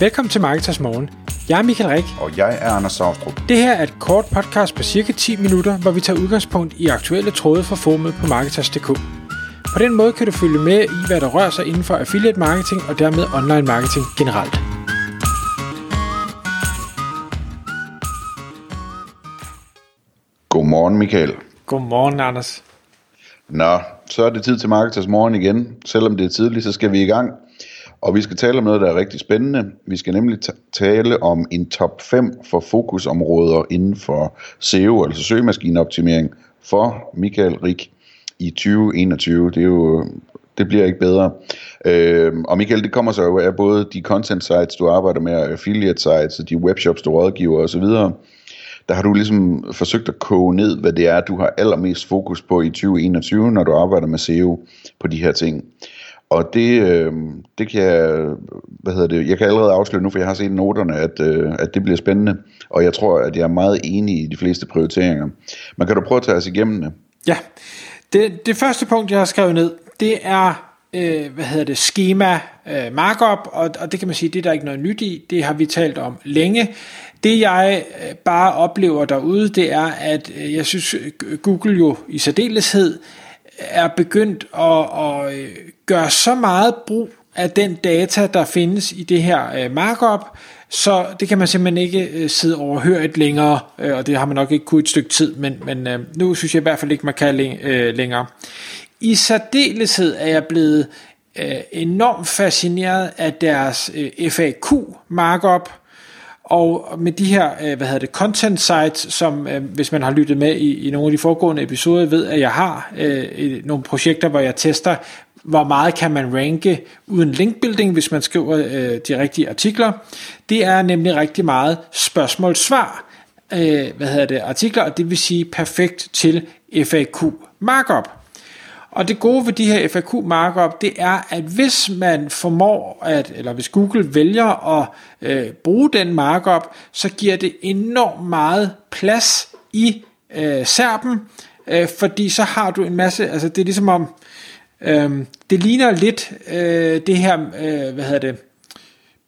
Velkommen til Marketers Morgen. Jeg er Michael Rik. Og jeg er Anders Saustrup. Det her er et kort podcast på cirka 10 minutter, hvor vi tager udgangspunkt i aktuelle tråde fra formet på Marketers.dk. På den måde kan du følge med i, hvad der rører sig inden for affiliate marketing og dermed online marketing generelt. Godmorgen, Michael. Godmorgen, Anders. Nå, så er det tid til Marketers Morgen igen. Selvom det er tidligt, så skal vi i gang. Og vi skal tale om noget, der er rigtig spændende. Vi skal nemlig tale om en top 5 for fokusområder inden for SEO, altså søgemaskineoptimering, for Michael Rik i 2021. Det, er jo, det bliver ikke bedre. Øh, og Michael, det kommer så jo af både de content sites, du arbejder med, affiliate sites, de webshops, du rådgiver osv., der har du ligesom forsøgt at koge ned, hvad det er, du har allermest fokus på i 2021, når du arbejder med SEO på de her ting. Og det, øh, det kan jeg, hvad hedder det, jeg kan allerede afsløre nu, for jeg har set noterne, at, øh, at det bliver spændende, og jeg tror, at jeg er meget enig i de fleste prioriteringer. Men kan du prøve at tage os igennem det? Ja, det, det første punkt, jeg har skrevet ned, det er, øh, hvad hedder det, schema øh, markup, og, og det kan man sige, det er der ikke noget nyt i, det har vi talt om længe. Det jeg øh, bare oplever derude, det er, at øh, jeg synes, Google jo i særdeleshed er begyndt at, at øh, gøre så meget brug af den data, der findes i det her øh, markup, så det kan man simpelthen ikke øh, sidde overhørigt længere, og det har man nok ikke kunnet et stykke tid, men, men nu synes jeg i hvert fald ikke, man kan længere. I særdeleshed er jeg blevet enormt fascineret af deres FAQ markup, og med de her, øh, hvad hedder det, content sites, som øh, hvis man har lyttet med i, i nogle af de foregående episoder, ved at jeg har øh, nogle projekter, hvor jeg tester, hvor meget kan man ranke uden linkbuilding, hvis man skriver øh, de rigtige artikler. Det er nemlig rigtig meget spørgsmål-svar, øh, hvad hedder det, artikler, og det vil sige perfekt til FAQ markup. Og det gode ved de her FAQ markup, det er, at hvis man formår, at, eller hvis Google vælger at øh, bruge den markup, så giver det enormt meget plads i øh, serpen, øh, fordi så har du en masse, altså det er ligesom om, øh, det ligner lidt øh, det her, øh, hvad hedder det,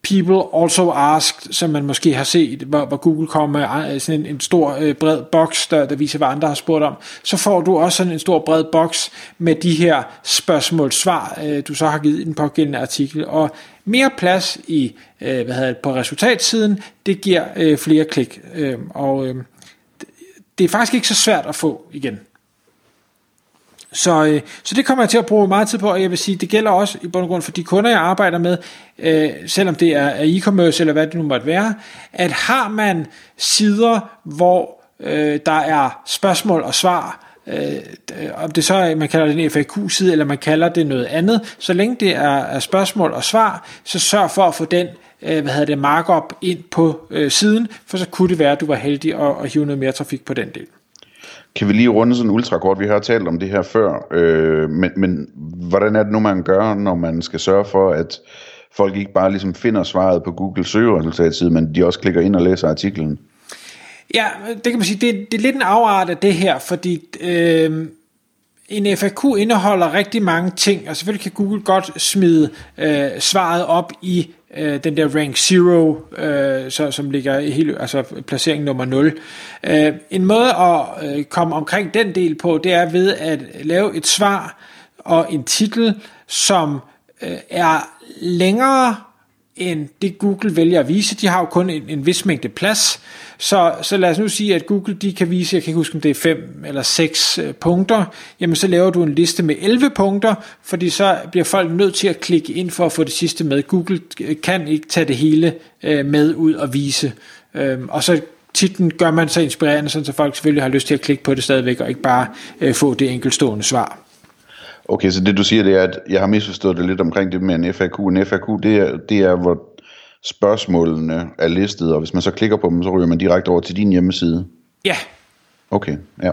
People Also Asked, som man måske har set, hvor, hvor Google kommer med sådan en, en stor øh, bred boks, der, der viser, hvad andre har spurgt om, så får du også sådan en stor bred boks med de her spørgsmål-svar, øh, du så har givet i den pågældende artikel. Og mere plads i, øh, hvad hedder det, på resultatsiden, det giver øh, flere klik. Øh, og øh, det er faktisk ikke så svært at få igen. Så, øh, så det kommer jeg til at bruge meget tid på, og jeg vil sige, det gælder også i bund og grund for de kunder, jeg arbejder med, øh, selvom det er, e-commerce eller hvad det nu måtte være, at har man sider, hvor øh, der er spørgsmål og svar, øh, om det så er, man kalder det en FAQ-side, eller man kalder det noget andet, så længe det er, er spørgsmål og svar, så sørg for at få den øh, hvad hedder det, markup ind på øh, siden, for så kunne det være, at du var heldig at, at hive noget mere trafik på den del. Kan vi lige runde sådan ultrakort? Vi har talt om det her før, øh, men, men hvordan er det nu, man gør, når man skal sørge for, at folk ikke bare ligesom finder svaret på Google søgeresultatside, men de også klikker ind og læser artiklen? Ja, det kan man sige, det, det er lidt en afart af det her, fordi øh, en FAQ indeholder rigtig mange ting, og selvfølgelig kan Google godt smide øh, svaret op i øh, den der rank 0, øh, så, som ligger i hele, altså placering nummer 0. Øh, en måde at øh, komme omkring den del på, det er ved at lave et svar og en titel, som øh, er længere end det Google vælger at vise. De har jo kun en, en vis mængde plads, så, så lad os nu sige, at Google de kan vise, jeg kan ikke huske, om det er 5 eller 6 øh, punkter, jamen så laver du en liste med 11 punkter, fordi så bliver folk nødt til at klikke ind for at få det sidste med. Google øh, kan ikke tage det hele øh, med ud og vise. Øh, og så titlen gør man så inspirerende, så folk selvfølgelig har lyst til at klikke på det stadigvæk, og ikke bare øh, få det enkeltstående svar. Okay, så det du siger, det er, at jeg har misforstået det lidt omkring det med en FAQ. En FAQ, det er, det er hvor spørgsmålene er listet, og hvis man så klikker på dem, så ryger man direkte over til din hjemmeside. Ja. Okay, ja.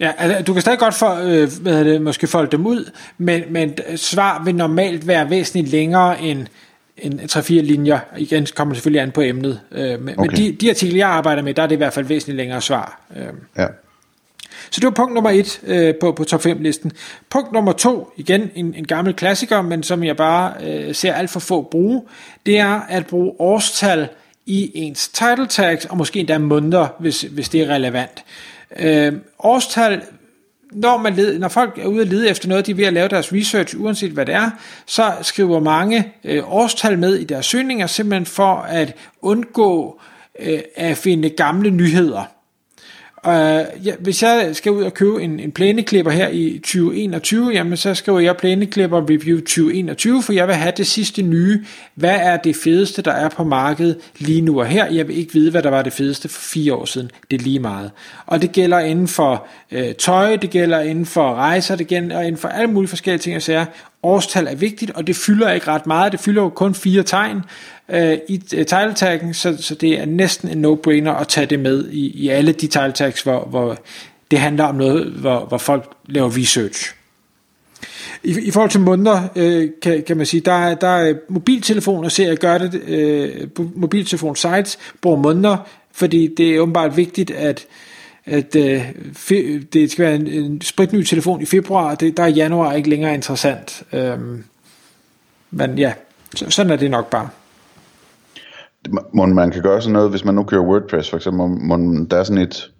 Ja, altså, du kan stadig godt for, øh, hvad det, måske folde dem ud, men, men svar vil normalt være væsentligt længere end, end 3-4 linjer. Igen kommer selvfølgelig an på emnet. Øh, men, okay. men de, de artikler, jeg arbejder med, der er det i hvert fald væsentligt længere svar. Øh. Ja. Så det var punkt nummer et øh, på, på top 5 listen. Punkt nummer to, igen en, en gammel klassiker, men som jeg bare øh, ser alt for få bruge, det er at bruge årstal i ens title tags, og måske endda måneder, hvis, hvis det er relevant. Øh, årstal når, man led, når folk er ude og lede efter noget, de er ved at lave deres research, uanset hvad det er, så skriver mange øh, årstal med i deres søgninger, simpelthen for at undgå øh, at finde gamle nyheder. Uh, ja, hvis jeg skal ud og købe en, en plæneklipper her i 2021, jamen så skriver jeg plæneklipper review 2021, for jeg vil have det sidste nye. Hvad er det fedeste, der er på markedet lige nu og her? Jeg vil ikke vide, hvad der var det fedeste for fire år siden. Det er lige meget. Og det gælder inden for uh, tøj, det gælder inden for rejser, det gælder inden for alle mulige forskellige ting og sager. Årstal er vigtigt, og det fylder ikke ret meget. Det fylder jo kun fire tegn øh, i øh, title taggen, så, så det er næsten en no-brainer at tage det med i, i alle de title tags, hvor, hvor det handler om noget, hvor, hvor folk laver research. I, I forhold til måneder, øh, kan, kan man sige, der, der er mobiltelefoner, ser jeg gør det, øh, mobiltelefon sites bruger måneder, fordi det er åbenbart vigtigt, at at øh, fe, det skal være en, en spritny telefon i februar, det, der er januar ikke længere interessant. Øhm, men ja, så, sådan er det nok bare. Må man kan gøre sådan noget, hvis man nu kører WordPress for eksempel, må, må der er sådan et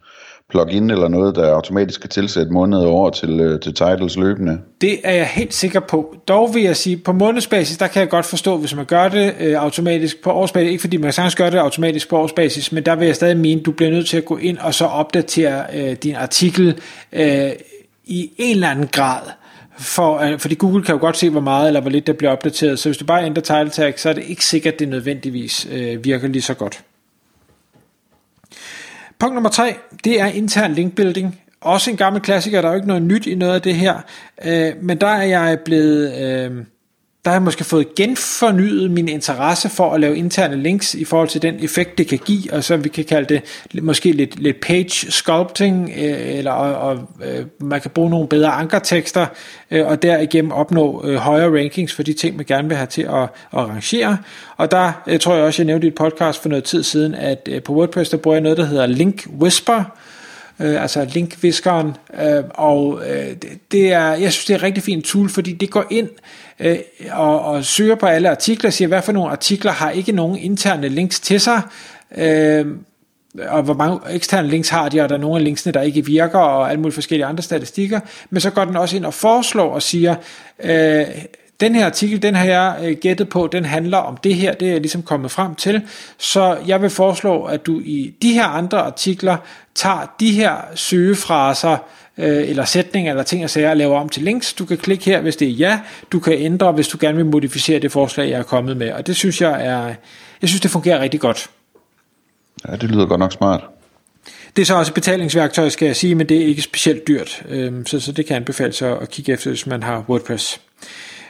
plugin eller noget, der automatisk kan tilsætte måned over til, øh, til titles løbende? Det er jeg helt sikker på. Dog vil jeg sige, på månedsbasis, der kan jeg godt forstå, hvis man gør det øh, automatisk på årsbasis, ikke fordi man sagtens gør det automatisk på årsbasis, men der vil jeg stadig mene, du bliver nødt til at gå ind og så opdatere øh, din artikel øh, i en eller anden grad. For, øh, fordi Google kan jo godt se, hvor meget eller hvor lidt der bliver opdateret, så hvis du bare ændrer title tag, så er det ikke sikkert, at det nødvendigvis øh, virker lige så godt. Punkt nummer tre, det er intern linkbuilding. Også en gammel klassiker, der er jo ikke noget nyt i noget af det her, øh, men der er jeg blevet... Øh, der har jeg måske fået genfornyet min interesse for at lave interne links i forhold til den effekt, det kan give, og så vi kan kalde det måske lidt, lidt page sculpting, øh, eller og, og, øh, man kan bruge nogle bedre ankertekster, øh, og derigennem opnå øh, højere rankings for de ting, man gerne vil have til at, at rangere. Og der øh, tror jeg også, jeg nævnte i et podcast for noget tid siden, at øh, på WordPress, der bruger jeg noget, der hedder Link Whisper, øh, altså linkviskeren, øh, og øh, det, det er, jeg synes det er et rigtig fint tool, fordi det går ind øh, og, og søger på alle artikler, siger hvad for nogle artikler har ikke nogen interne links til sig, øh, og hvor mange eksterne links har de, og der er nogle af linksene, der ikke virker, og alle mulige forskellige andre statistikker, men så går den også ind og foreslår og siger, øh, den her artikel, den har jeg øh, gættet på, den handler om det her, det er jeg ligesom kommet frem til, så jeg vil foreslå, at du i de her andre artikler tager de her søgefraser, øh, eller sætninger, eller ting og sager, og laver om til links. Du kan klikke her, hvis det er ja. Du kan ændre, hvis du gerne vil modificere det forslag, jeg er kommet med. Og det synes jeg er, jeg synes, det fungerer rigtig godt. Ja, det lyder godt nok smart. Det er så også et betalingsværktøj, skal jeg sige, men det er ikke specielt dyrt. Øhm, så, så det kan anbefales at kigge efter, hvis man har WordPress.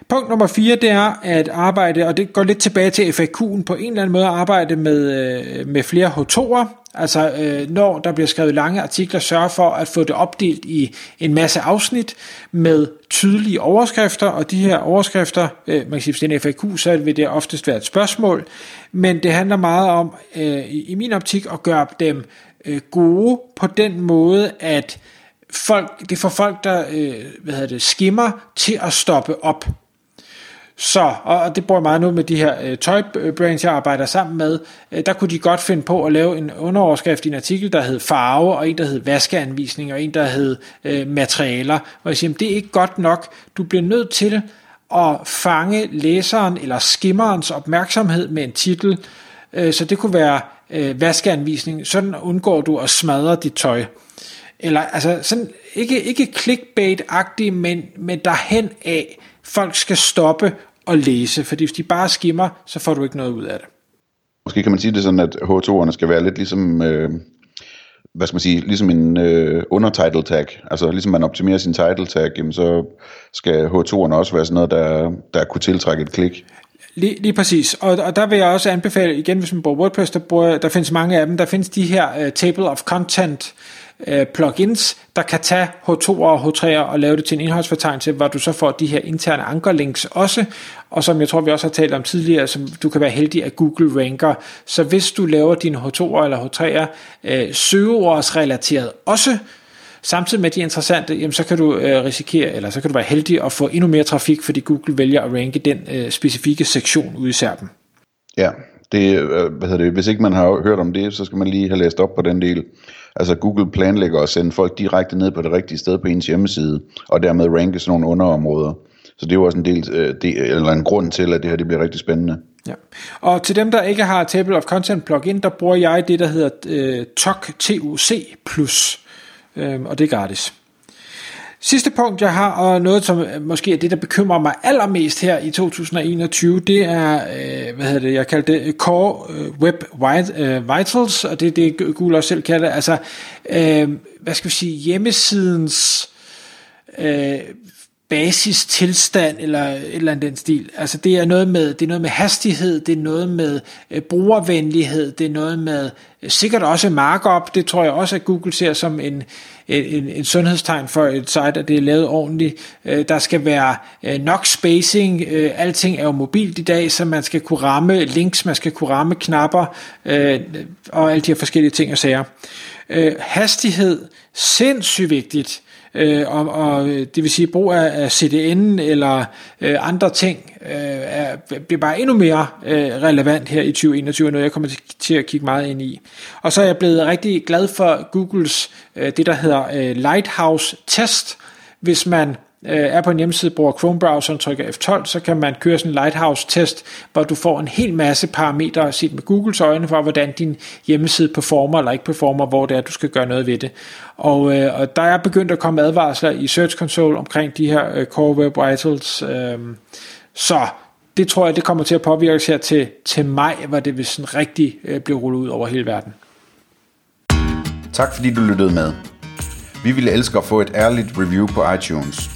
Punkt nummer 4, det er at arbejde, og det går lidt tilbage til FAQ'en, på en eller anden måde at arbejde med, øh, med flere H2'er, altså øh, når der bliver skrevet lange artikler, sørge for at få det opdelt i en masse afsnit med tydelige overskrifter, og de her overskrifter, øh, man kan sige, hvis det er en FAQ, så vil det oftest være et spørgsmål, men det handler meget om, øh, i min optik, at gøre dem øh, gode på den måde, at folk, det får folk, der hvad hedder det, skimmer til at stoppe op. Så, og det bruger jeg meget nu med de her øh, tøjbrands, jeg arbejder sammen med, øh, der kunne de godt finde på at lave en underoverskrift i en artikel, der hed farve, og en, der hed vaskeanvisning, og en, der hed øh, materialer. Og jeg siger, det er ikke godt nok. Du bliver nødt til at fange læseren eller skimmerens opmærksomhed med en titel. Øh, så det kunne være øh, vaskeanvisning. Sådan undgår du at smadre dit tøj. Eller altså sådan, ikke, ikke clickbait-agtigt, men, men derhen af, folk skal stoppe og læse, fordi hvis de bare skimmer, så får du ikke noget ud af det. Måske kan man sige det sådan, at H2'erne skal være lidt ligesom, øh, hvad skal man sige, ligesom en øh, undertitle tag. Altså ligesom man optimerer sin title tag, jamen, så skal H2'erne også være sådan noget, der, der kunne tiltrække et klik. Lige, lige præcis, og, og der vil jeg også anbefale, igen hvis man bruger WordPress, der, bruger, der findes mange af dem, der findes de her uh, table of content uh, Øh, plugins, der kan tage H2 og H3 og lave det til en indholdsfortegnelse, hvor du så får de her interne ankerlinks også, og som jeg tror vi også har talt om tidligere, som du kan være heldig at Google ranker, så hvis du laver dine H2 eller H3'er uh, øh, søgeordsrelateret også, samtidig med de interessante, jamen, så kan du øh, risikere, eller så kan du være heldig at få endnu mere trafik, fordi Google vælger at ranke den øh, specifikke sektion ude i serpen. Ja, det, øh, hvad hedder det, hvis ikke man har hørt om det, så skal man lige have læst op på den del. Altså Google planlægger at sende folk direkte ned på det rigtige sted på ens hjemmeside, og dermed ranke sådan nogle underområder. Så det er jo også en, del, øh, det, eller en grund til, at det her det bliver rigtig spændende. Ja. Og til dem, der ikke har Table of Content plugin, der bruger jeg det, der hedder øh, TOC TUC+, øh, og det er gratis. Sidste punkt, jeg har, og noget, som øh, måske er det, der bekymrer mig allermest her i 2021, det er, øh, hvad hedder det, jeg kalder det øh, Core øh, Web Vitals, og det er det, Google også selv kalder det, altså, øh, hvad skal vi sige, hjemmesidens øh, basistilstand eller et eller andet den stil. Altså det er noget med det er noget med hastighed, det er noget med øh, brugervenlighed, det er noget med øh, sikkert også markup. Det tror jeg også at Google ser som en en, en sundhedstegn for et site, at det er lavet ordentligt. Øh, der skal være øh, nok spacing. Øh, alting er jo mobilt i dag, så man skal kunne ramme links, man skal kunne ramme knapper øh, og alle de her forskellige ting og sager. Øh, hastighed, sindssygt vigtigt øh, og, og det vil sige brug af, af CDN eller øh, andre ting øh, er, bliver bare endnu mere øh, relevant her i 2021, noget jeg kommer til at kigge meget ind i. Og så er jeg blevet rigtig glad for Googles øh, det der hedder øh, Lighthouse Test, hvis man øh, er på en hjemmeside, bruger Chrome-browseren, trykker F12, så kan man køre sådan en Lighthouse-test, hvor du får en hel masse parametre set med Googles øjne for, hvordan din hjemmeside performer eller ikke performer, hvor det er, du skal gøre noget ved det. Og, øh, og der er begyndt at komme advarsler i Search Console omkring de her øh, Core Web Vitals. Øh, så det tror jeg, det kommer til at påvirke her til, til maj, hvor det vil sådan rigtig øh, blive rullet ud over hele verden. Tak fordi du lyttede med. Vi ville elske at få et ærligt review på iTunes.